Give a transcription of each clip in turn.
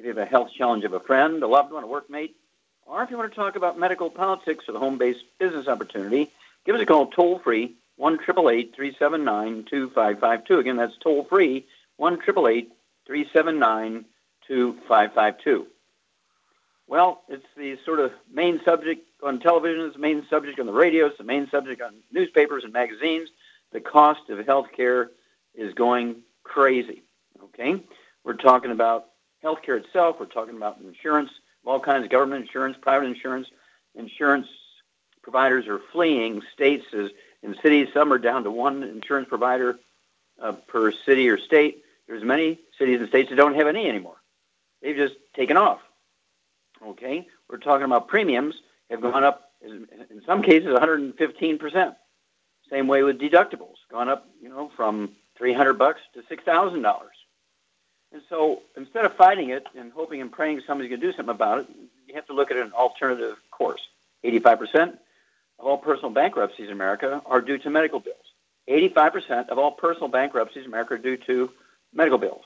if you have a health challenge of a friend, a loved one, a workmate, or if you want to talk about medical politics or the home-based business opportunity, give us a call toll-free, 1-888-379-2552. Again, that's toll-free, 1-888-379-2552. Well, it's the sort of main subject on television, it's the main subject on the radio, it's the main subject on newspapers and magazines. The cost of health care is going crazy. Okay? We're talking about healthcare itself. We're talking about insurance, all kinds of government insurance, private insurance. Insurance providers are fleeing states as in cities. Some are down to one insurance provider uh, per city or state. There's many cities and states that don't have any anymore. They've just taken off. Okay, we're talking about premiums have gone up in some cases 115 percent. Same way with deductibles, gone up, you know, from 300 bucks to six thousand dollars. And so instead of fighting it and hoping and praying somebody's going to do something about it, you have to look at an alternative course. 85% of all personal bankruptcies in America are due to medical bills. 85% of all personal bankruptcies in America are due to medical bills.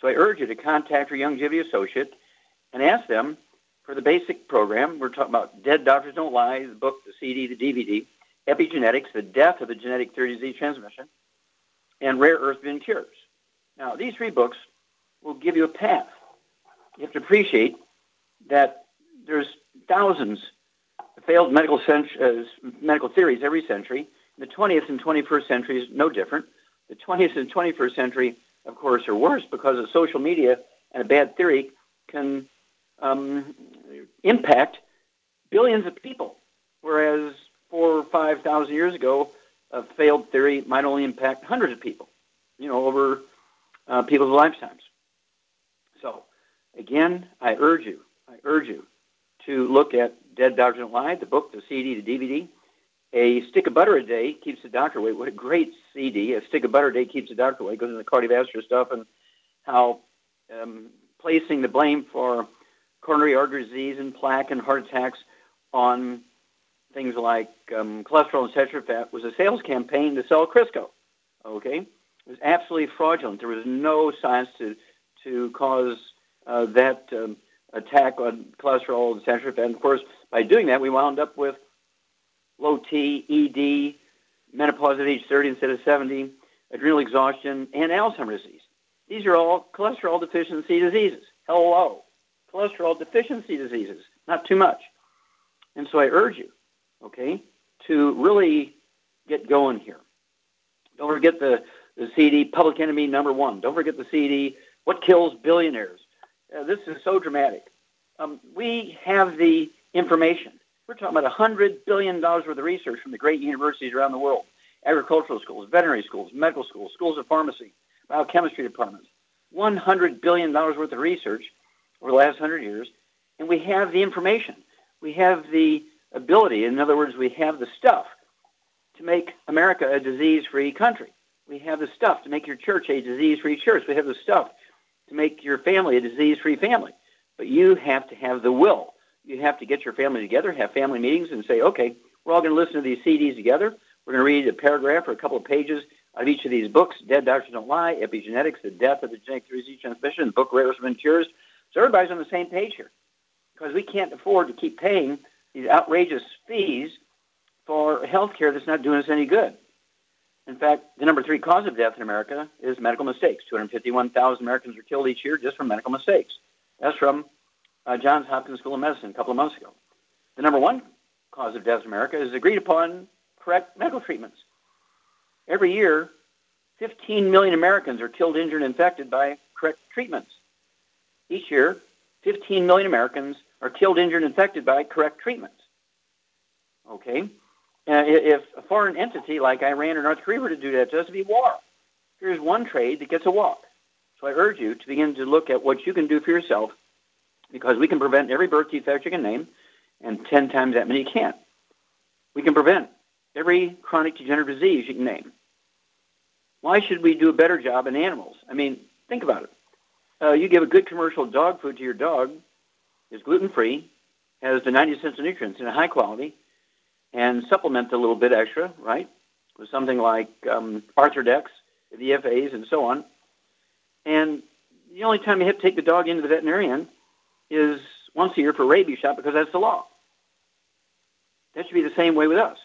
So I urge you to contact your Youngevity associate and ask them for the basic program. We're talking about Dead Doctors Don't Lie, the book, the CD, the DVD, Epigenetics, the death of the genetic theory disease transmission, and Rare Earth Bin Cures. Now, these three books will give you a path. You have to appreciate that there's thousands of failed medical, cent- uh, medical theories every century. The 20th and 21st century is no different. The 20th and 21st century, of course, are worse because of social media and a bad theory can um, impact billions of people, whereas four or 5,000 years ago, a failed theory might only impact hundreds of people, you know, over uh, people's lifetimes. Again, I urge you, I urge you to look at Dead Doctor Don't Lie, the book, the CD, the DVD. A stick of butter a day keeps the doctor away. What a great CD. A stick of butter a day keeps the doctor away. It goes into cardiovascular stuff and how um, placing the blame for coronary artery disease and plaque and heart attacks on things like um, cholesterol and saturated fat was a sales campaign to sell Crisco. Okay, it was absolutely fraudulent. There was no science to to cause uh, that um, attack on cholesterol and fat. And of course, by doing that, we wound up with low T, ED, menopause at age 30 instead of 70, adrenal exhaustion, and Alzheimer's disease. These are all cholesterol deficiency diseases. Hello. Cholesterol deficiency diseases, not too much. And so I urge you, okay, to really get going here. Don't forget the, the CD, Public Enemy number one. Don't forget the CD, what kills billionaires? Uh, this is so dramatic. Um, we have the information. We're talking about $100 billion worth of research from the great universities around the world agricultural schools, veterinary schools, medical schools, schools of pharmacy, biochemistry departments. $100 billion worth of research over the last 100 years, and we have the information. We have the ability, in other words, we have the stuff to make America a disease-free country. We have the stuff to make your church a disease-free church. We have the stuff to make your family a disease-free family. But you have to have the will. You have to get your family together, have family meetings, and say, okay, we're all going to listen to these CDs together. We're going to read a paragraph or a couple of pages of each of these books, Dead Doctors Don't Lie, Epigenetics, The Death of the Genetic Disease Transmission, the book Rare Earth Bin Cures. So everybody's on the same page here because we can't afford to keep paying these outrageous fees for health care that's not doing us any good. In fact, the number three cause of death in America is medical mistakes. 251,000 Americans are killed each year just from medical mistakes. That's from uh, Johns Hopkins School of Medicine a couple of months ago. The number one cause of death in America is agreed upon correct medical treatments. Every year, 15 million Americans are killed, injured, and infected by correct treatments. Each year, 15 million Americans are killed, injured, and infected by correct treatments. Okay? Uh, if a foreign entity like Iran or North Korea were to do that to us, it'd be war. Here's one trade that gets a walk. So I urge you to begin to look at what you can do for yourself because we can prevent every birth defect you can name and 10 times that many can't. We can prevent every chronic degenerative disease you can name. Why should we do a better job in animals? I mean, think about it. Uh, you give a good commercial dog food to your dog, is gluten-free, has the 90 cents of nutrients in a high quality, and supplement a little bit extra, right, with something like um, Arthrodex, the EFAs, and so on. And the only time you have to take the dog into the veterinarian is once a year for rabies shot because that's the law. That should be the same way with us.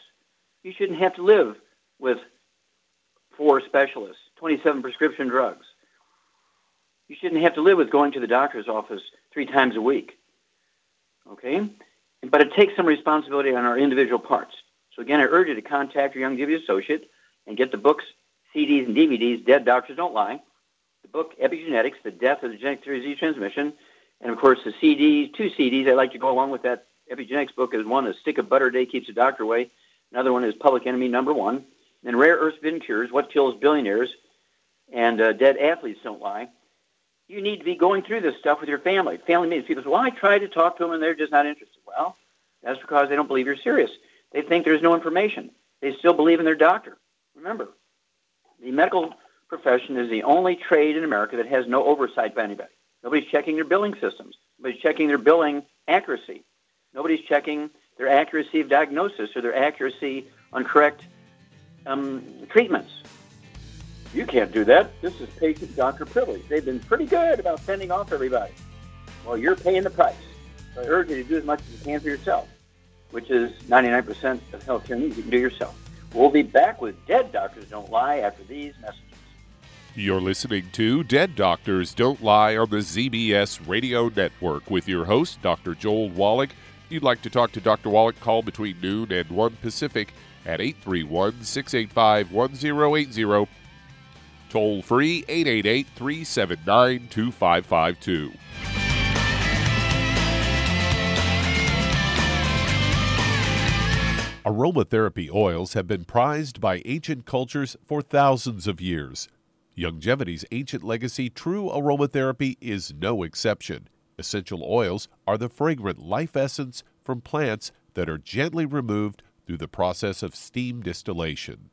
You shouldn't have to live with four specialists, 27 prescription drugs. You shouldn't have to live with going to the doctor's office three times a week. Okay? But it takes some responsibility on our individual parts. So again, I urge you to contact your Young Youngevity associate and get the books, CDs, and DVDs, Dead Doctors Don't Lie, the book Epigenetics, The Death of the Genetic Disease Transmission, and of course the CDs, two CDs I like to go along with that epigenetics book is one, A Stick of Butter a Day Keeps the Doctor Away. Another one is Public Enemy Number One. Then Rare Earth Spin Cures, What Kills Billionaires, and uh, Dead Athletes Don't Lie. You need to be going through this stuff with your family. Family meetings. People say, well, I tried to talk to them and they're just not interested. Well, that's because they don't believe you're serious. They think there's no information. They still believe in their doctor. Remember, the medical profession is the only trade in America that has no oversight by anybody. Nobody's checking their billing systems. Nobody's checking their billing accuracy. Nobody's checking their accuracy of diagnosis or their accuracy on correct um, treatments. You can't do that. This is patient-doctor privilege. They've been pretty good about fending off everybody. Well, you're paying the price. So I urge you to do as much as you can for yourself, which is 99% of healthcare needs you can do yourself. We'll be back with Dead Doctors Don't Lie after these messages. You're listening to Dead Doctors Don't Lie on the ZBS Radio Network with your host, Dr. Joel Wallach. If you'd like to talk to Dr. Wallach, call between noon and 1 Pacific at 831 685 1080 Toll free 888 379 2552. Aromatherapy oils have been prized by ancient cultures for thousands of years. Youngevity's ancient legacy, true aromatherapy, is no exception. Essential oils are the fragrant life essence from plants that are gently removed through the process of steam distillation.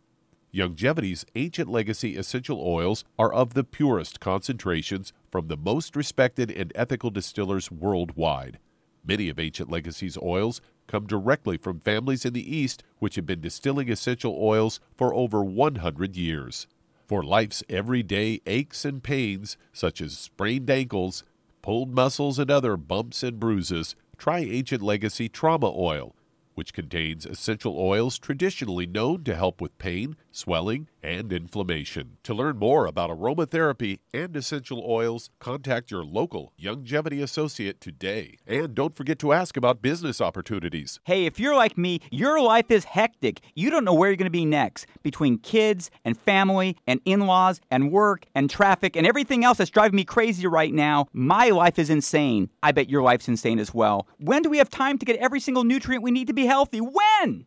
Youngevity's ancient legacy essential oils are of the purest concentrations from the most respected and ethical distillers worldwide. Many of Ancient Legacy's oils come directly from families in the East which have been distilling essential oils for over 100 years. For life's everyday aches and pains, such as sprained ankles, pulled muscles, and other bumps and bruises, try Ancient Legacy Trauma Oil which contains essential oils traditionally known to help with pain, swelling, and inflammation. To learn more about aromatherapy and essential oils, contact your local Youngevity associate today. And don't forget to ask about business opportunities. Hey, if you're like me, your life is hectic. You don't know where you're going to be next. Between kids and family and in laws and work and traffic and everything else that's driving me crazy right now, my life is insane. I bet your life's insane as well. When do we have time to get every single nutrient we need to be healthy? When?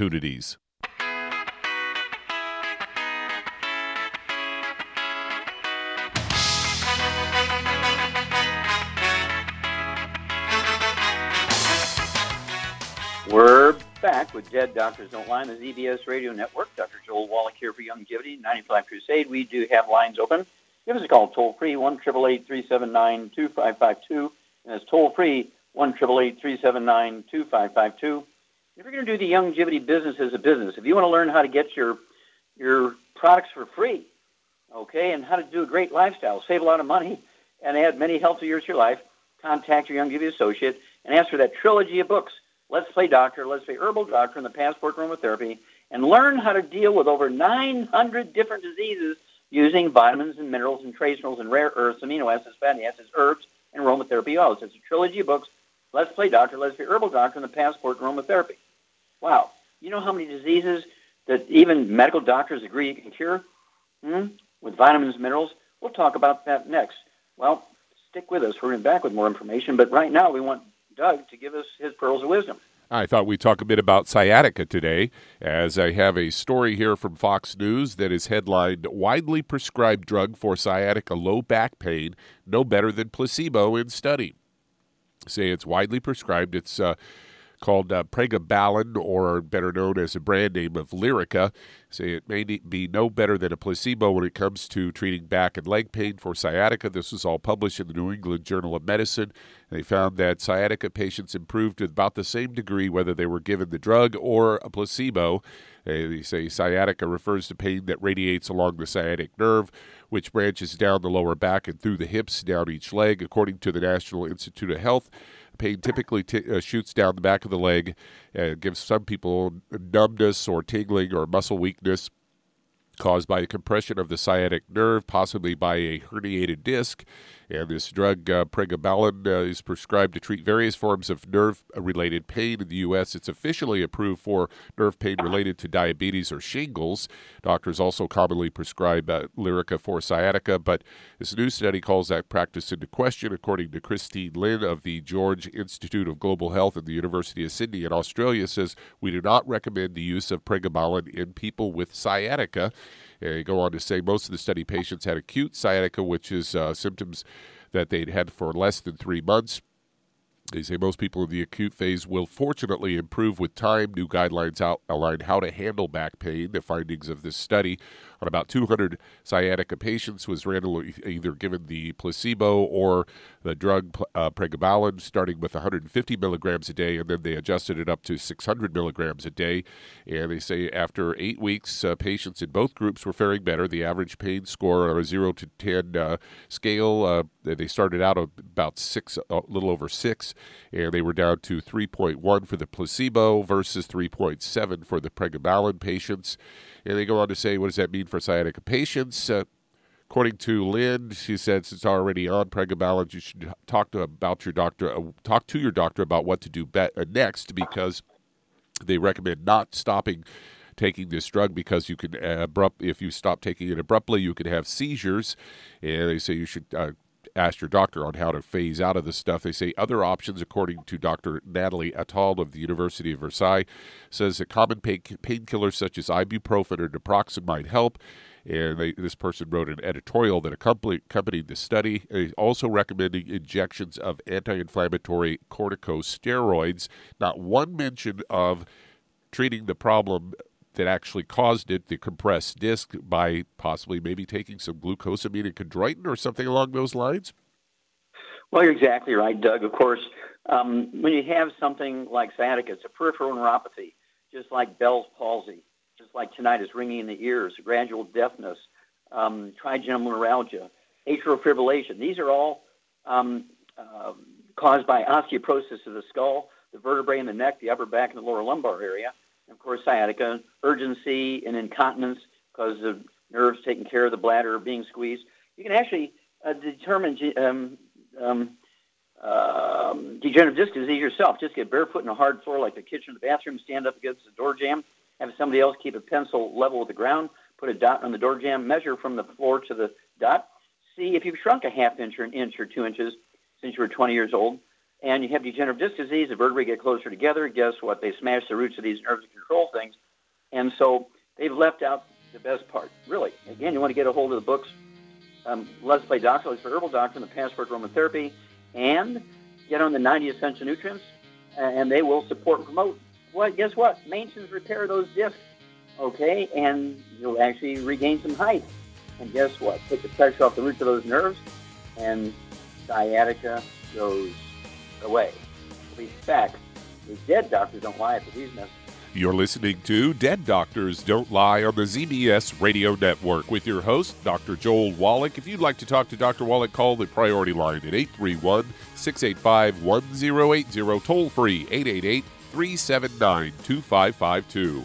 opportunities. We're back with Dead Doctors Don't Lie on the ZBS Radio Network. Dr. Joel Wallach here for Young Youngevity, 95 Crusade. We do have lines open. Give us a call toll free, 1 379 2552. And it's toll free, 1 379 2552. If you're going to do the Youngevity business as a business, if you want to learn how to get your, your products for free, okay, and how to do a great lifestyle, save a lot of money, and add many healthy years to your life, contact your Youngevity associate and ask for that trilogy of books Let's Play Doctor, Let's Play Herbal Doctor, and the Passport Aromatherapy, and learn how to deal with over 900 different diseases using vitamins and minerals and trace minerals and rare earths, amino acids, fatty acids, herbs, and aromatherapy oils. It's a trilogy of books. Let's Play Doctor, Let's Play Herbal Doctor, and the Passport Aromatherapy. Wow. You know how many diseases that even medical doctors agree you can cure hmm? with vitamins and minerals? We'll talk about that next. Well, stick with us. We're going back with more information, but right now we want Doug to give us his pearls of wisdom. I thought we'd talk a bit about sciatica today, as I have a story here from Fox News that is headlined Widely Prescribed Drug for Sciatica Low Back Pain, No Better Than Placebo in Study. Say it's widely prescribed. It's uh, called uh, Pregabalin, or better known as a brand name of Lyrica. Say it may be no better than a placebo when it comes to treating back and leg pain for sciatica. This was all published in the New England Journal of Medicine. They found that sciatica patients improved to about the same degree whether they were given the drug or a placebo. They say sciatica refers to pain that radiates along the sciatic nerve, which branches down the lower back and through the hips down each leg, according to the National Institute of Health pain typically t- uh, shoots down the back of the leg and gives some people numbness or tingling or muscle weakness caused by a compression of the sciatic nerve, possibly by a herniated disc. And this drug, uh, pregabalin, uh, is prescribed to treat various forms of nerve related pain in the U.S. It's officially approved for nerve pain related to diabetes or shingles. Doctors also commonly prescribe uh, Lyrica for sciatica, but this new study calls that practice into question, according to Christine Lin of the George Institute of Global Health at the University of Sydney in Australia, says we do not recommend the use of pregabalin in people with sciatica. They go on to say most of the study patients had acute sciatica, which is uh, symptoms that they'd had for less than three months. They say most people in the acute phase will fortunately improve with time. New guidelines outline how to handle back pain. The findings of this study on about 200 sciatica patients was randomly either given the placebo or the drug uh, pregabalin, starting with 150 milligrams a day, and then they adjusted it up to 600 milligrams a day. And they say after eight weeks, uh, patients in both groups were faring better. The average pain score on a 0 to 10 uh, scale, uh, they started out about six, a little over six, and they were down to 3.1 for the placebo versus 3.7 for the pregabalin patients. And they go on to say, what does that mean for sciatica patients? Uh, according to Lin, she says it's already on pregabalin. You should talk to about your doctor. Uh, talk to your doctor about what to do uh, next because they recommend not stopping taking this drug because you can abrupt if you stop taking it abruptly, you could have seizures. And they say you should uh, ask your doctor on how to phase out of this stuff. They say other options, according to Dr. Natalie Attal of the University of Versailles, says that common pain, painkillers such as ibuprofen or naproxen might help. And they, this person wrote an editorial that accompanied, the study. They also recommending injections of anti-inflammatory corticosteroids. Not one mention of treating the problem that actually caused it, the compressed disc, by possibly maybe taking some glucosamine and chondroitin or something along those lines? Well, you're exactly right, Doug. Of course, um, when you have something like sciatica, it's a peripheral neuropathy, just like Bell's palsy, just like tinnitus, ringing in the ears, gradual deafness, um, trigeminal neuralgia, atrial fibrillation. These are all um, uh, caused by osteoporosis of the skull, the vertebrae in the neck, the upper back, and the lower lumbar area of course, sciatica, urgency and incontinence because of nerves taking care of the bladder being squeezed. You can actually uh, determine um, um, um, degenerative disc disease yourself. Just get barefoot in a hard floor like the kitchen or the bathroom, stand up against the door jamb, have somebody else keep a pencil level with the ground, put a dot on the door jamb, measure from the floor to the dot, see if you've shrunk a half inch or an inch or two inches since you were 20 years old, and you have degenerative disc disease, the vertebrae get closer together. Guess what? They smash the roots of these nerves to control things. And so they've left out the best part. Really, again, you want to get a hold of the books. Um, Let's Play Doctor, Let's for Herbal Doctor, and the Passport Aromatherapy, and get on the 90 essential nutrients, and they will support and promote well, guess what? Maintenance repair those discs, okay, and you'll actually regain some height. And guess what? Take the pressure off the roots of those nerves, and sciatica goes away. In fact, the dead doctors don't lie these messages. You're listening to Dead Doctors Don't Lie on the ZBS Radio Network with your host, Dr. Joel Wallach. If you'd like to talk to Dr. Wallach, call the priority line at 831 685 1080, toll free 888 379 2552.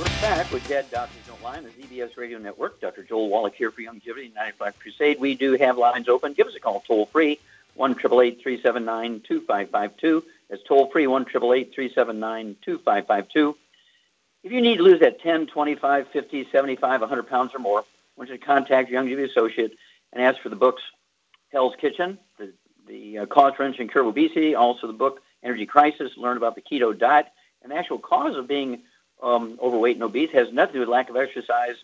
We're back with Dead Doctors Don't Lie on the ZBS Radio Network. Dr. Joel Wallach here for Youngevity 95 Crusade. We do have lines open. Give us a call toll free, 1 379 2552. That's toll free, 1 379 2552. If you need to lose that 10, 25, 50, 75, 100 pounds or more, I want you to contact your Youngevity associate and ask for the books Hell's Kitchen, the, the uh, cause, prevention, and cure obesity, also the book Energy Crisis, learn about the keto diet, and the actual cause of being um, overweight and obese has nothing to do with lack of exercise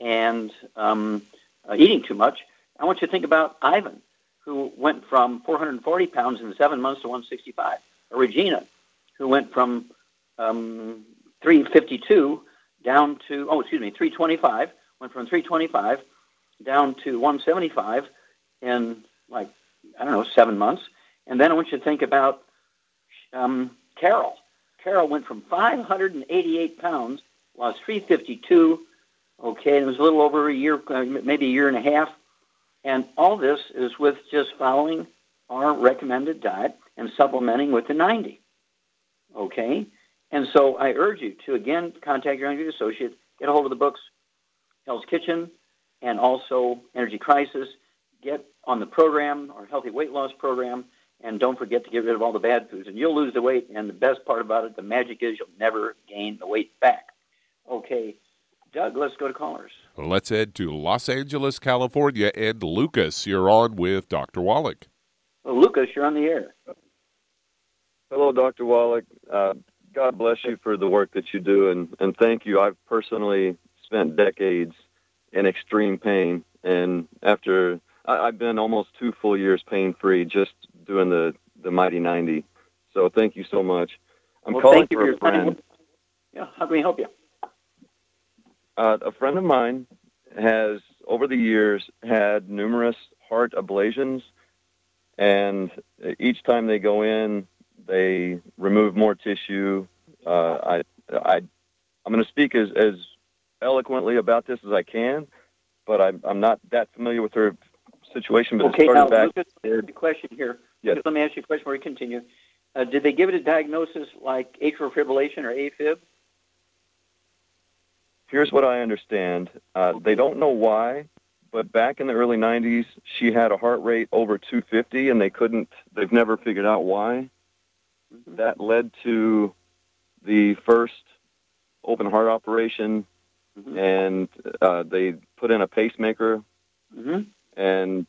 and um, uh, eating too much. I want you to think about Ivan, who went from 440 pounds in seven months to 165, or Regina, who went from um, 352 down to, oh, excuse me, 325, went from 325 down to 175 in like, I don't know, seven months. And then I want you to think about um, Carol. Carol went from 588 pounds, lost 352. Okay, and it was a little over a year, uh, maybe a year and a half. And all this is with just following our recommended diet and supplementing with the 90. Okay? And so I urge you to, again, contact your energy associate, get a hold of the books, Hell's Kitchen, and also Energy Crisis. Get on the program, our healthy weight loss program, and don't forget to get rid of all the bad foods. And you'll lose the weight. And the best part about it, the magic is you'll never gain the weight back. Okay, Doug, let's go to callers. Let's head to Los Angeles, California. And Lucas, you're on with Dr. Wallach. Well, Lucas, you're on the air. Hello, Dr. Wallach. Uh, God bless you for the work that you do, and, and thank you. I've personally spent decades in extreme pain, and after I, have been almost two full years pain free just doing the, the Mighty 90. So thank you so much. I'm well, calling for, for a friend. Yeah, how can we help you? Uh, a friend of mine has, over the years, had numerous heart ablations, and each time they go in, they remove more tissue. Uh, I, I, I'm going to speak as, as eloquently about this as I can, but I'm, I'm not that familiar with her situation. But okay, now, back. Lucas, the question here. Yes. Let me ask you a question before we continue. Uh, did they give it a diagnosis like atrial fibrillation or AFib? Here's what I understand. Uh, they don't know why, but back in the early 90s, she had a heart rate over 250, and they couldn't. They've never figured out why. Mm-hmm. That led to the first open heart operation, mm-hmm. and uh, they put in a pacemaker. Mm-hmm. And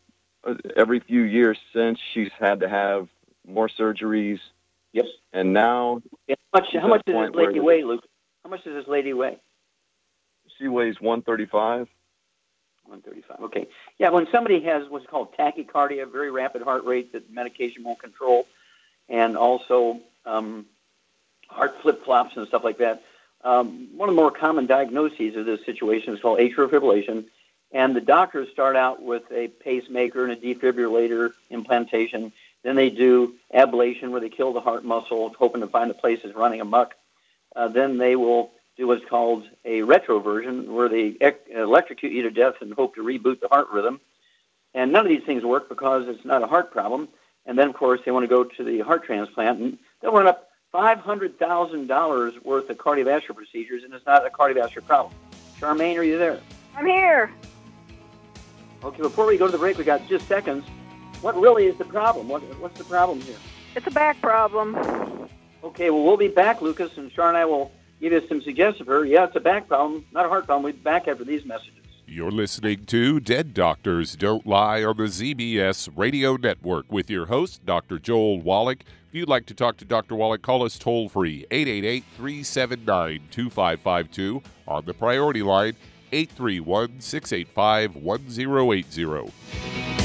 every few years since, she's had to have more surgeries. Yes. And now, how much? How much does this lady weigh, Luke? How much does this lady weigh? She weighs 135. 135. Okay. Yeah, when somebody has what's called tachycardia, very rapid heart rate that medication won't control, and also um, heart flip flops and stuff like that. Um, one of the more common diagnoses of this situation is called atrial fibrillation, and the doctors start out with a pacemaker and a defibrillator implantation. Then they do ablation where they kill the heart muscle, hoping to find the places running amok. Uh, then they will do what's called a retroversion, where they electrocute you to death and hope to reboot the heart rhythm. And none of these things work because it's not a heart problem. And then, of course, they want to go to the heart transplant, and they'll run up $500,000 worth of cardiovascular procedures, and it's not a cardiovascular problem. Charmaine, are you there? I'm here. Okay, before we go to the break, we got just seconds. What really is the problem? What, what's the problem here? It's a back problem. Okay, well, we'll be back, Lucas, and Char and I will give you some suggestions for her. Yeah, it's a back problem, not a heart problem. We'll be back after these messages. You're listening to Dead Doctors Don't Lie on the ZBS Radio Network with your host, Dr. Joel Wallach. If you'd like to talk to Dr. Wallach, call us toll free 888 379 2552 on the priority line 831 685 1080.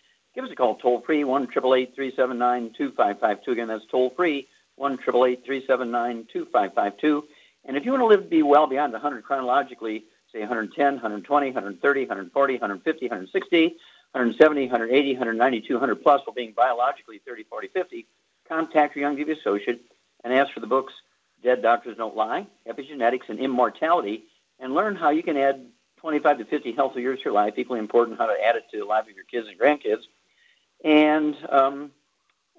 Give us a call toll free, 1 379 2552. Again, that's toll free, 1 379 2552. And if you want to live be well beyond 100 chronologically, say 110, 120, 130, 140, 150, 160, 170, 180, 190, 200 plus, while being biologically 30, 40, 50, contact your Young Youngevity associate and ask for the books Dead Doctors Don't Lie, Epigenetics, and Immortality, and learn how you can add 25 to 50 healthy years to your life. Equally important, how to add it to the life of your kids and grandkids. And um,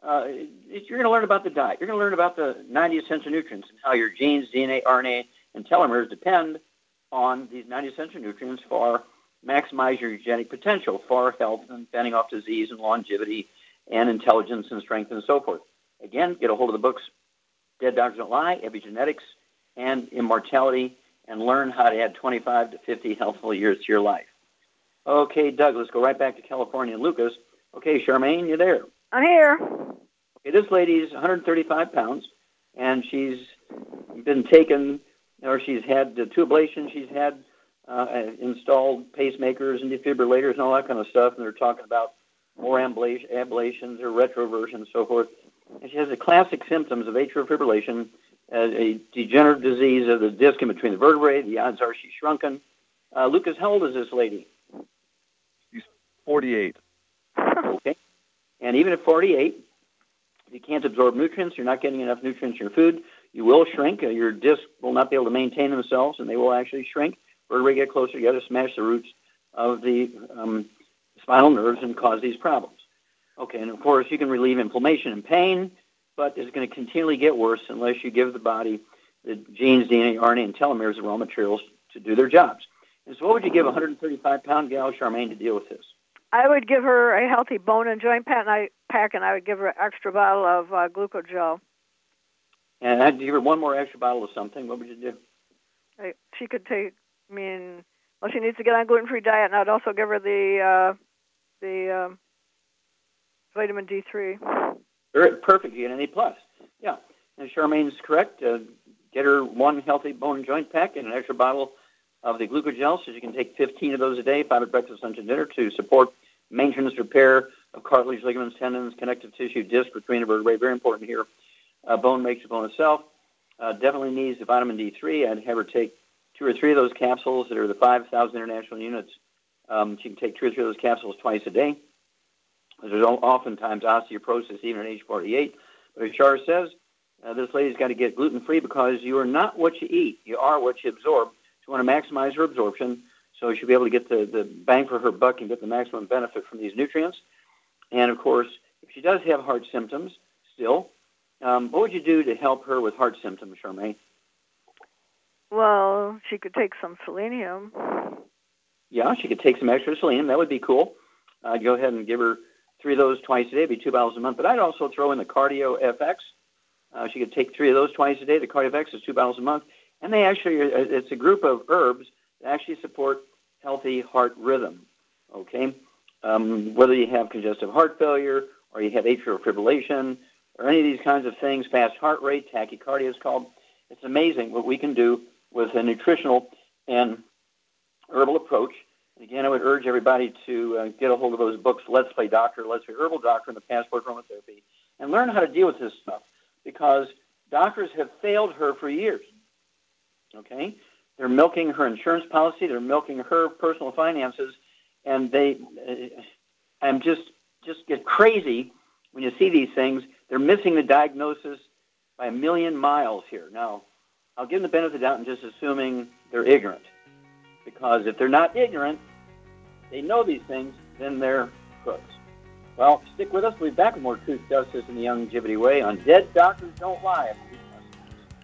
uh, you're going to learn about the diet. You're going to learn about the 90 essential nutrients and how your genes, DNA, RNA, and telomeres depend on these 90 essential nutrients for maximize your genetic potential for health and fending off disease and longevity and intelligence and strength and so forth. Again, get a hold of the books Dead Doctors Don't Lie, Epigenetics, and Immortality, and learn how to add 25 to 50 healthful years to your life. Okay, Doug, let's go right back to California. and Lucas, Okay, Charmaine, you there? I'm here. Okay, this lady's 135 pounds, and she's been taken, or she's had the two ablations. She's had uh, installed pacemakers and defibrillators and all that kind of stuff, and they're talking about more ablations or retroversion and so forth. And she has the classic symptoms of atrial fibrillation, uh, a degenerative disease of the disc in between the vertebrae. The odds are she's shrunken. Uh, Lucas, how old is this lady? She's 48. And even at 48, if you can't absorb nutrients, you're not getting enough nutrients in your food, you will shrink. Uh, your discs will not be able to maintain themselves, and they will actually shrink. Vertebrae get closer together, smash the roots of the um, spinal nerves, and cause these problems. Okay, and of course, you can relieve inflammation and pain, but it's going to continually get worse unless you give the body the genes, DNA, RNA, and telomeres, the raw materials, to do their jobs. And so, what would you give a 135 pound gal, Charmaine, to deal with this? I would give her a healthy bone and joint pack, and I, pack, and I would give her an extra bottle of uh, glucogel. And I'd give her one more extra bottle of something. What would you do? I, she could take. I mean, well, she needs to get on a gluten-free diet, and I'd also give her the uh, the um, vitamin D3. Perfect. You get an A plus. Yeah, and Charmaine's correct. Uh, get her one healthy bone and joint pack and an extra bottle of the glucogel, so you can take 15 of those a day, five at breakfast, lunch, and dinner to support maintenance, repair of cartilage, ligaments, tendons, connective tissue, disc, between vertebrae. Very important here. Uh, bone makes the bone itself. Uh, definitely needs the vitamin D3. I'd have her take two or three of those capsules that are the 5,000 international units. Um, she can take two or three of those capsules twice a day. There's oftentimes osteoporosis even at age 48. But as Char says, uh, this lady's got to get gluten-free because you are not what you eat. You are what you absorb. She want to maximize her absorption, so she'll be able to get the, the bang for her buck and get the maximum benefit from these nutrients. And of course, if she does have heart symptoms still, um, what would you do to help her with heart symptoms, Charmaine? Well, she could take some selenium. Yeah, she could take some extra selenium. That would be cool. I'd go ahead and give her three of those twice a day, be two bottles a month. But I'd also throw in the Cardio FX. Uh, she could take three of those twice a day. The Cardio FX is two bottles a month. And they actually, uh, it's a group of herbs that actually support healthy heart rhythm. Okay? Um, whether you have congestive heart failure or you have atrial fibrillation or any of these kinds of things, fast heart rate, tachycardia is called. It's amazing what we can do with a nutritional and herbal approach. And again, I would urge everybody to uh, get a hold of those books, Let's Play Doctor, Let's Play Herbal Doctor, and the Passport Aromatherapy, and learn how to deal with this stuff because doctors have failed her for years. Okay? They're milking her insurance policy, they're milking her personal finances, and they, uh, I'm just, just get crazy when you see these things. They're missing the diagnosis by a million miles here. Now, I'll give them the benefit of the doubt and just assuming they're ignorant. Because if they're not ignorant, they know these things, then they're crooks. Well, stick with us. We'll be back with more Truth, Justice, and the Youngevity Way on Dead Doctors Don't Lie.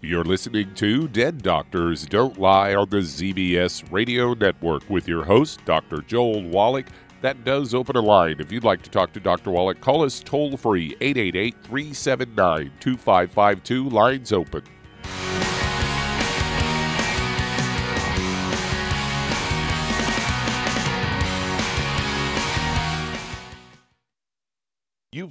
You're listening to Dead Doctors Don't Lie on the ZBS Radio Network with your host, Dr. Joel Wallach. That does open a line. If you'd like to talk to Dr. Wallach, call us toll free 888 379 2552. Lines open.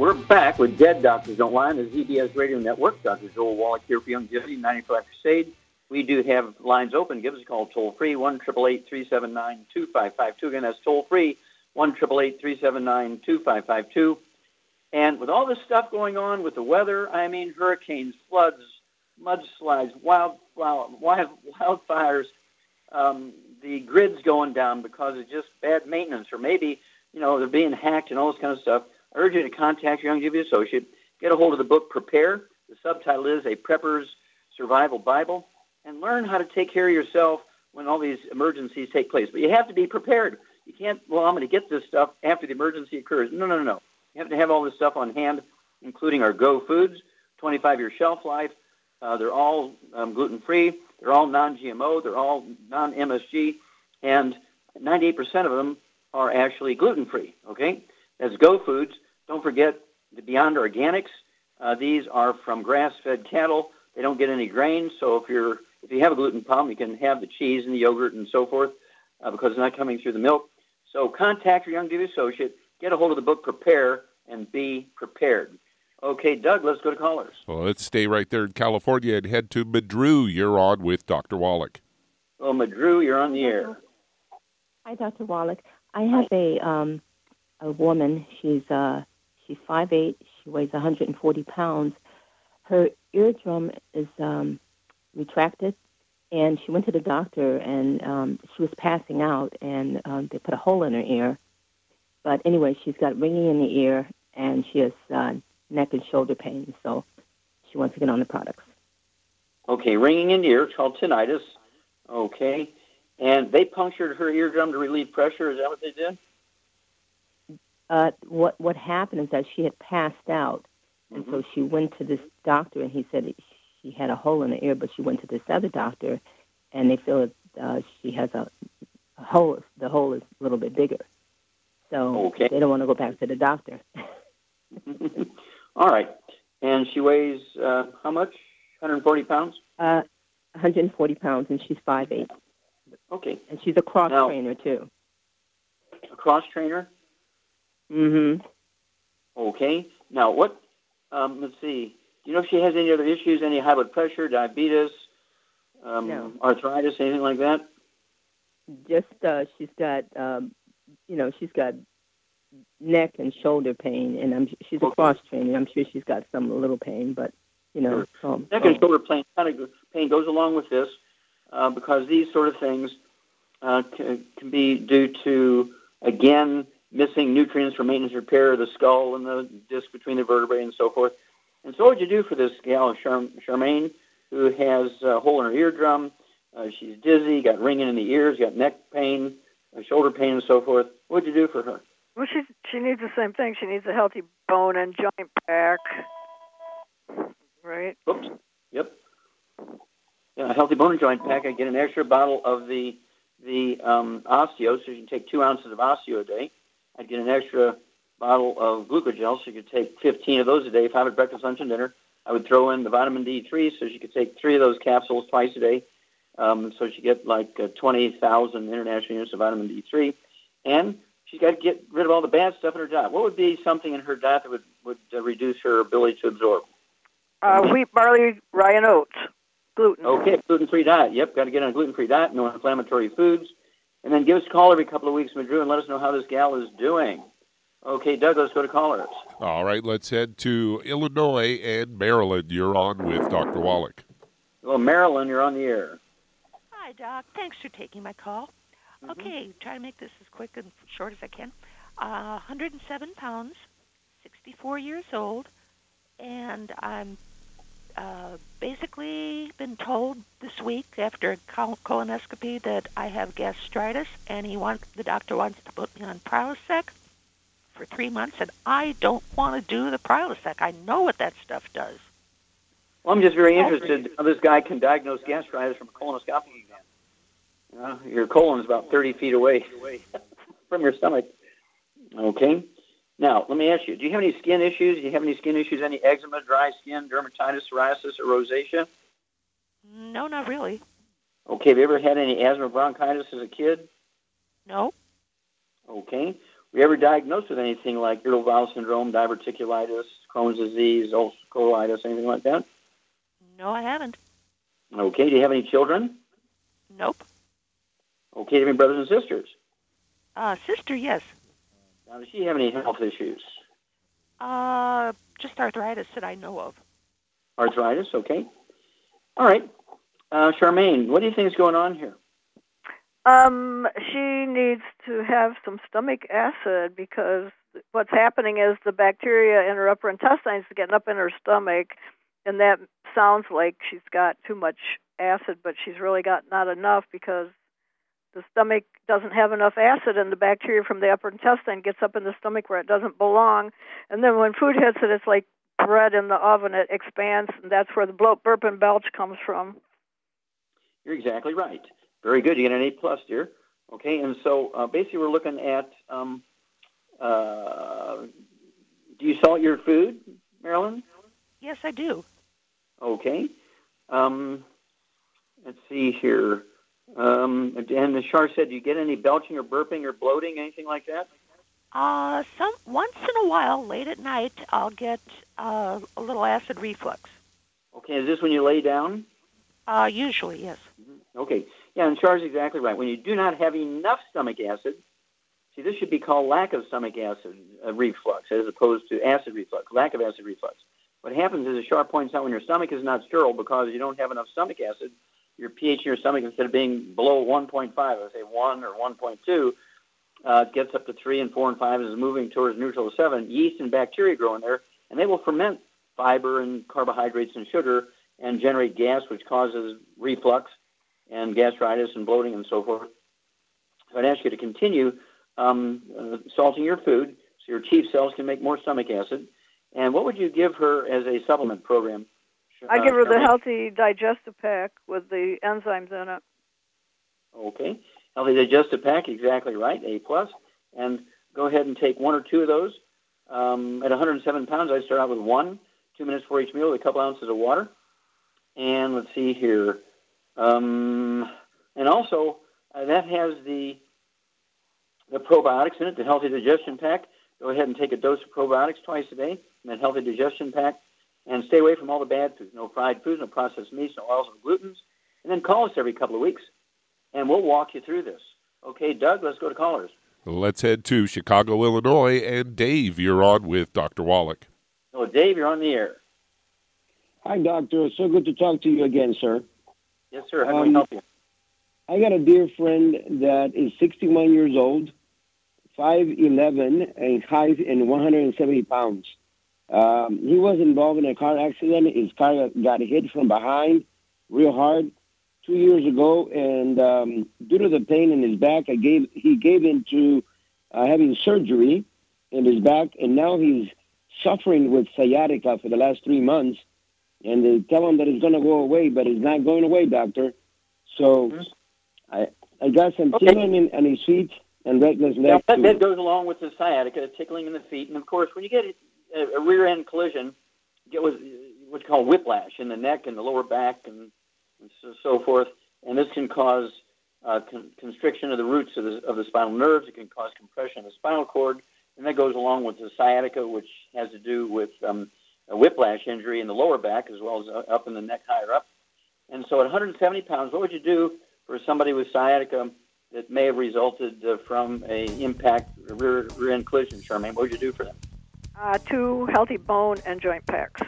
We're back with Dead Doctors Don't Lie on the ZBS Radio Network. Dr. Joel Wallach here for Young Youngevity, 95 Crusade. We do have lines open. Give us a call toll free, 1 379 Again, that's toll free, 1 379 And with all this stuff going on with the weather, I mean, hurricanes, floods, mudslides, wild, wild, wild wildfires, um, the grid's going down because of just bad maintenance, or maybe, you know, they're being hacked and all this kind of stuff. I urge you to contact your Youngevity associate. Get a hold of the book Prepare. The subtitle is A Prepper's Survival Bible. And learn how to take care of yourself when all these emergencies take place. But you have to be prepared. You can't, well, I'm going to get this stuff after the emergency occurs. No, no, no, no. You have to have all this stuff on hand, including our Go Foods, 25-year shelf life. Uh, they're all um, gluten-free. They're all non-GMO. They're all non-MSG. And 98% of them are actually gluten-free, okay? That's Go Foods. Don't forget the Beyond Organics. Uh, these are from grass-fed cattle. They don't get any grain, so if you're if you have a gluten problem, you can have the cheese and the yogurt and so forth uh, because it's not coming through the milk. So contact your Young Youngevity associate. Get a hold of the book Prepare and Be Prepared. Okay, Doug, let's go to callers. Well, let's stay right there in California and head to Madru. You're on with Dr. Wallach. Well, Madru, you're on the air. Hi, Dr. Wallach. I have a um, a woman. She's uh, she's five eight. She weighs 140 pounds. Her eardrum is um, retracted, and she went to the doctor, and um, she was passing out, and um, they put a hole in her ear. But anyway, she's got ringing in the ear, and she has uh, neck and shoulder pain. So she wants to get on the products. Okay, ringing in the ear, called tinnitus. Okay, and they punctured her eardrum to relieve pressure. Is that what they did? Uh, what what happened is that she had passed out, and Mm-hmm. so she went to this doctor, and he said she had a hole in the ear, but she went to this other doctor, and they feel that uh, she has a, a hole. The hole is a little bit bigger, so Okay. they don't want to go back to the doctor. All right, and she weighs uh, how much? 140 pounds. Uh, 140 pounds, and she's five eight, Okay, and she's a cross Now- trainer too. a cross trainer. Mm-hmm. Okay. Now, what? Um, let's see. Do you know if she has any other issues? Any high blood pressure, diabetes, um, No. arthritis, anything like that? Just uh, she's got, um, you know, she's got neck and shoulder pain, and I'm she's a cross trainer. I'm sure she's got some little pain, but you know, um, Neck and shoulder pain kind of pain goes along with this uh, because these sort of things uh, can, can be due to again missing nutrients for maintenance repair of the skull and the disc between the vertebrae and so forth. And so, what would you do for this gal, Char- Charmaine, who has a hole in her eardrum? Uh, she's dizzy, got ringing in the ears, got neck pain, uh, shoulder pain, and so forth. What would you do for her? Well, she she needs the same thing. She needs a healthy bone and joint pack, right? Oops. Yep. Yeah, a healthy bone and joint pack. I get an extra bottle of the the um, osteo, so you can take two ounces of osteo a day. I'd get an extra bottle of glucogel, so you could take 15 of those a day, five at breakfast, lunch, and dinner. I would throw in the vitamin D3, so she could take three of those capsules twice a day, um, so she get like uh, 20,000 international units of vitamin D3. And she's got to get rid of all the bad stuff in her diet. What would be something in her diet that would, would uh, reduce her ability to absorb? Uh, wheat, barley, rye, and oats. Gluten. Okay, gluten-free diet. Yep, got to get on a gluten-free diet, no inflammatory foods. And then give us a call every couple of weeks, Madru, and let us know how this gal is doing. Okay, Doug, let's go to callers. All right, let's head to Illinois and Marilyn. You're on with Dr. Wallach. Well, Marilyn, you're on the air. Hi, Doc. Thanks for taking my call. Okay, try to make this as quick and short as I can. Uh, 107 pounds, 64 years old, and I'm uh, basically been told this week after a col- colonoscopy that I have gastritis, and he wants the doctor wants to put me on Prilosec for three months, and I don't want to do the Prilosec. I know what that stuff does. Well, I'm just very interested how this guy can diagnose gastritis from a colonoscopy exam. You know, your colon is about 30 feet away from your stomach. Okay. Now, let me ask you, do you have any skin issues? Do you have any skin issues, any eczema, dry skin, dermatitis, psoriasis, or rosacea? No, not really. Okay, have you ever had any asthma, bronchitis as a kid? No. Okay. Were you ever diagnosed with anything like irritable bowel syndrome, diverticulitis, Crohn's disease, ulcerative colitis, anything like that? No, I haven't. Okay. Do you have any children? Nope. Okay. Do you have any brothers and sisters? Uh, sister, yes. Now, does she have any health issues? Uh, just arthritis that I know of. Arthritis? Okay. All right. Uh, Charmaine, what do you think is going on here? Um, she needs to have some stomach acid because what's happening is the bacteria in her upper intestines is getting up in her stomach, and that sounds like she's got too much acid, but she's really got not enough because the stomach doesn't have enough acid, and the bacteria from the upper intestine gets up in the stomach where it doesn't belong, and then when food hits it, it's like bread in the oven; it expands, and that's where the bloat, burp, and belch comes from. You're exactly right. Very good. You get an A plus, dear. Okay, and so uh, basically we're looking at um, Uh, do you salt your food, Marilyn? Yes, I do. Okay. Um, let's see here. Um, and the Char said, do you get any belching or burping or bloating, anything like that? Uh, some once in a while, late at night, I'll get uh, a little acid reflux. Okay, is this when you lay down? Uh, usually, yes. Okay. Yeah, and Char's exactly right. When you do not have enough stomach acid, see, this should be called lack of stomach acid uh, reflux as opposed to acid reflux, lack of acid reflux. What happens is, as Char points out, when your stomach is not sterile because you don't have enough stomach acid, your pH in your stomach, instead of being below 1.5, let's say 1 or 1.2, uh, gets up to 3 and 4 and 5 and is moving towards neutral to 7. Yeast and bacteria grow in there, and they will ferment fiber and carbohydrates and sugar and generate gas, which causes reflux and gastritis and bloating and so forth. So I'd ask you to continue um, uh, salting your food so your chief cells can make more stomach acid. And what would you give her as a supplement program? I Uh, give her the healthy digestive pack with the enzymes in it. Okay. Healthy digestive pack, exactly right, A plus. And go ahead and take one or two of those. Um, at 107 pounds, I start out with one, two minutes for each meal with a couple ounces of water. And let's see here. Um, and also, uh, that has the the probiotics in it, the healthy digestion pack. Go ahead and take a dose of probiotics twice a day and that healthy digestion pack. And stay away from all the bad foods. No fried foods, no processed meats, no oils, no glutens. And then call us every couple of weeks, and we'll walk you through this. Okay, Doug, let's go to callers. Let's head to Chicago, Illinois, and Dave, you're on with Dr. Wallach. Oh, Dave, you're on the air. Hi, doctor. So good to talk to you again, sir. Yes, sir. How can we Um, help you? I got a dear friend that is 61 years old, 5'11", and height in 170 pounds. Um, he was involved in a car accident. His car got hit from behind real hard two years ago, and um, due to the pain in his back, I gave he gave into uh, having surgery in his back, and now he's suffering with sciatica for the last three months. And they tell him that it's going to go away, but it's not going away, doctor. So I I got some Okay. tingling in, on his feet and Now, legs. that, that goes along with the sciatica, tickling in the feet, and of course, when you get a, a rear end collision, get what, what's called whiplash in the neck and the lower back and, and so, so forth, and this can cause uh, con- constriction of the roots of the, of the spinal nerves. It can cause compression of the spinal cord, and that goes along with the sciatica, which has to do with um, a whiplash injury in the lower back as well as uh, up in the neck higher up. And so, at 170 pounds, what would you do for somebody with sciatica that may have resulted uh, from a impact rear, rear end collision, Charmaine? What would you do for them? Uh, two healthy bone and joint packs.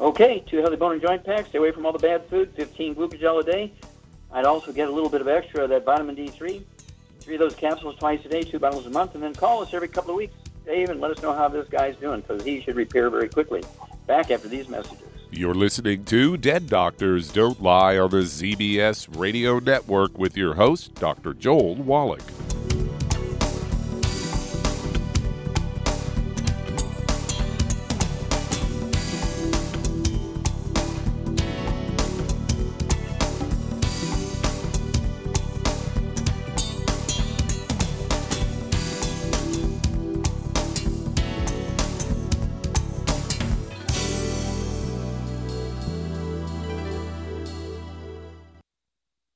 Okay, two healthy bone and joint packs. Stay away from all the bad food. 15 glucogel a day. I'd also get a little bit of extra of that vitamin D3. Three of those capsules twice a day, two bottles a month, and then call us every couple of weeks, Dave, and let us know how this guy's doing because he should repair very quickly. Back after these messages. You're listening to Dead Doctors Don't Lie on the ZBS Radio Network with your host, Dr. Joel Wallach.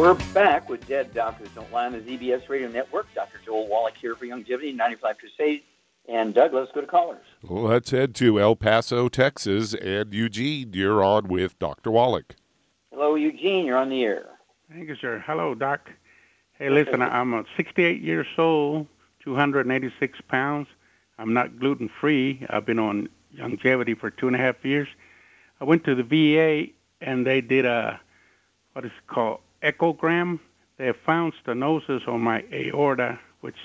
We're back with Dead Doctors Don't Lie on the ZBS Radio Network. Dr. Joel Wallach here for Youngevity 95 Crusade. And Doug, let's go to callers. Well, let's head to El Paso, Texas. And Eugene, you're on with Dr. Wallach. Hello, Eugene. You're on the air. Thank you, sir. Hello, Doc. Hey, listen, I'm a 68 years old, 286 pounds. I'm not gluten free. I've been on Youngevity for two and a half years. I went to the VA and they did a what is it called echogram. They found stenosis on my aorta, which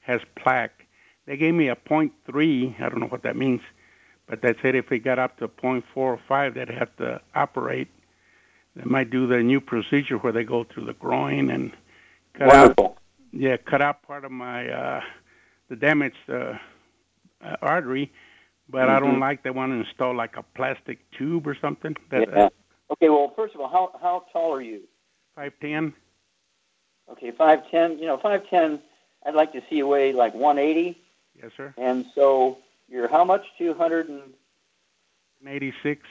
has plaque. They gave me a 0.3. I don't know what that means, but they said if it got up to 0.4 or 5, they'd have to operate. They might do the new procedure where they go through the groin and cut Wonderful. out. Yeah, cut out part of my uh, the damaged uh, uh, artery, but I don't Mhm. like they want to install like a plastic tube or something. That Yeah. Okay, well, first of all, how, how tall are you? Five ten. Okay, 5'10". You know, 5'10", I'd like to see you weigh like 180. Yes, sir. And so you're how much? 200 and... Eighty six.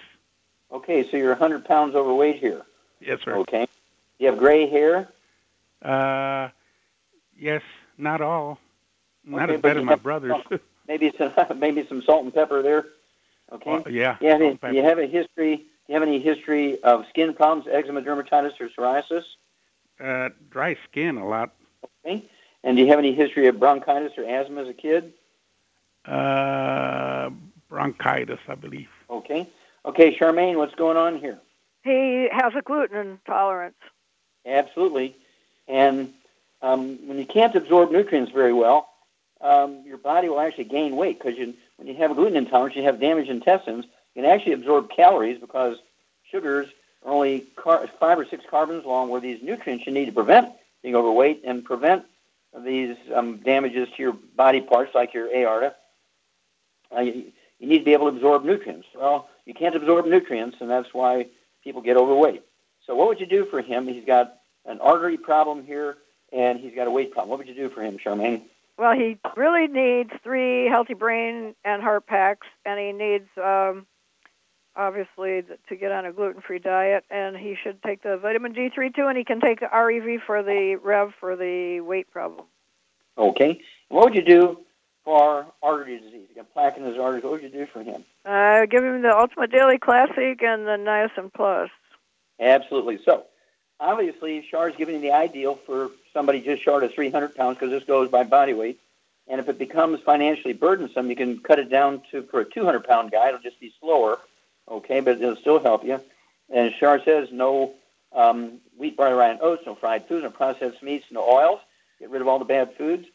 Okay, so you're 100 pounds overweight here. Yes, sir. Okay. You have gray hair? Uh, yes, not all. Not Okay, as bad as my brothers. some- maybe some maybe some salt and pepper there. Okay. Well, yeah, You any, and do you have a history? Do you have any history of skin problems, eczema, dermatitis, or psoriasis? uh, dry skin a lot. Okay. And do you have any history of bronchitis or asthma as a kid? Uh, bronchitis, I believe. Okay. Okay, Charmaine, what's going on here? He has a gluten intolerance. Absolutely. And um, when you can't absorb nutrients very well, um, your body will actually gain weight because you, when you have a gluten intolerance, you have damaged intestines. Can actually absorb calories because sugars are only car- five or six carbons long, where these nutrients you need to prevent being overweight and prevent these um, damages to your body parts like your aorta. Uh, you, you need to be able to absorb nutrients. Well, you can't absorb nutrients, and that's why people get overweight. So what would you do for him? He's got an artery problem here, and he's got a weight problem. What would you do for him, Charmaine? Well, he really needs three healthy brain and heart packs, and he needs um, obviously to get on a gluten-free diet, and he should take the vitamin D3 too, and he can take the REV for the Rev for the weight problem. Okay. What would you do for artery disease? He's got plaque in his arteries. What would you do for him? I uh, give him the Ultimate Daily Classic and the Niacin Plus. Absolutely. So, obviously, Char's giving you the ideal for somebody just short of 300 pounds because this goes by body weight. And if it becomes financially burdensome, you can cut it down to for a 200 pound guy. It'll just be slower, okay, but it'll still help you. And Char says no um, wheat, barley, rye, and oats, no fried foods, no processed meats, no oils. Get rid of all the bad foods.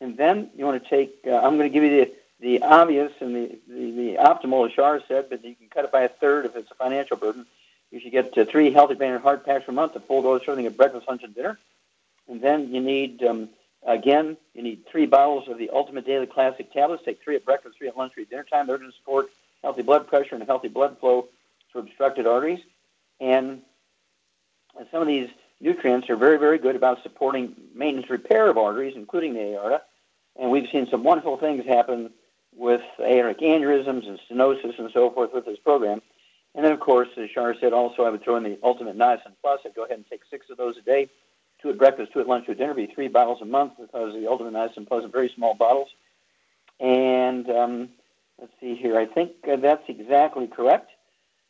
And then you want to take, uh, I'm going to give you the, the obvious and the, the, the optimal, as Char said, but you can cut it by a third if it's a financial burden. You should get uh, three healthy brain heart packs per month, a full dose serving at breakfast, lunch, and dinner. And then you need, um, again, you need three bottles of the Ultimate Daily Classic tablets. Take three at breakfast, three at lunch, three at dinner time. They're going to support healthy blood pressure and healthy blood flow to obstructed arteries. And some of these nutrients are very, very good about supporting maintenance repair of arteries, including the aorta. And we've seen some wonderful things happen with aortic aneurysms and stenosis and so forth with this program. And then, of course, as Shar said, also I would throw in the Ultimate Niacin Plus. I'd go ahead and take six of those a day, two at breakfast, two at lunch, two at dinner, be three bottles a month because the Ultimate Niacin Plus are very small bottles. And um, let's see here. I think uh, that's exactly correct.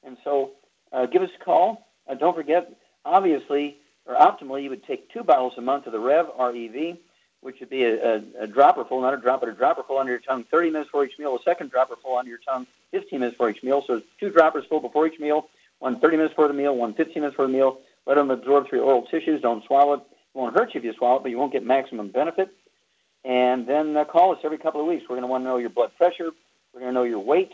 And so uh, give us a call. Uh, don't forget, obviously, or optimally, you would take two bottles a month of the Rev, R-E-V, which would be a, a, a dropper full, not a drop, but a dropper full under your tongue 30 minutes for each meal, a second dropper full under your tongue 15 minutes for each meal. So two droppers full before each meal, one 30 minutes for the meal, one 15 minutes for the meal. Let them absorb through your oral tissues. Don't swallow it. It won't hurt you if you swallow it, but you won't get maximum benefit. And then uh, call us every couple of weeks. We're going to want to know your blood pressure. We're going to know your weight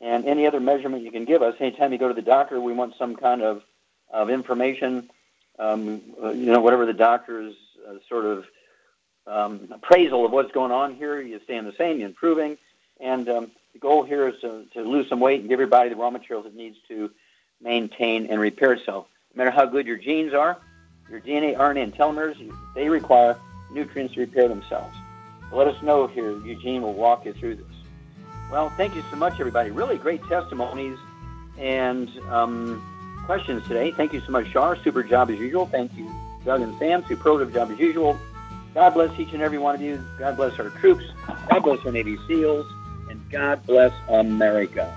and any other measurement you can give us. Anytime you go to the doctor, we want some kind of, of information, um, uh, you know, whatever the doctor's uh, sort of um, appraisal of what's going on here. You staying the same, you're improving. And um, the goal here is to, to lose some weight and give your body the raw materials it needs to maintain and repair itself. No matter how good your genes are, your DNA, RNA, and telomeres, they require nutrients to repair themselves. Let us know here. Eugene will walk you through this. Well, thank you so much, everybody. Really great testimonies and um, questions today. Thank you so much, Shar. Super job as usual. Thank you, Doug and Sam. Superlative job as usual. God bless each and every one of you. God bless our troops. God bless our Navy SEALs. And God bless America.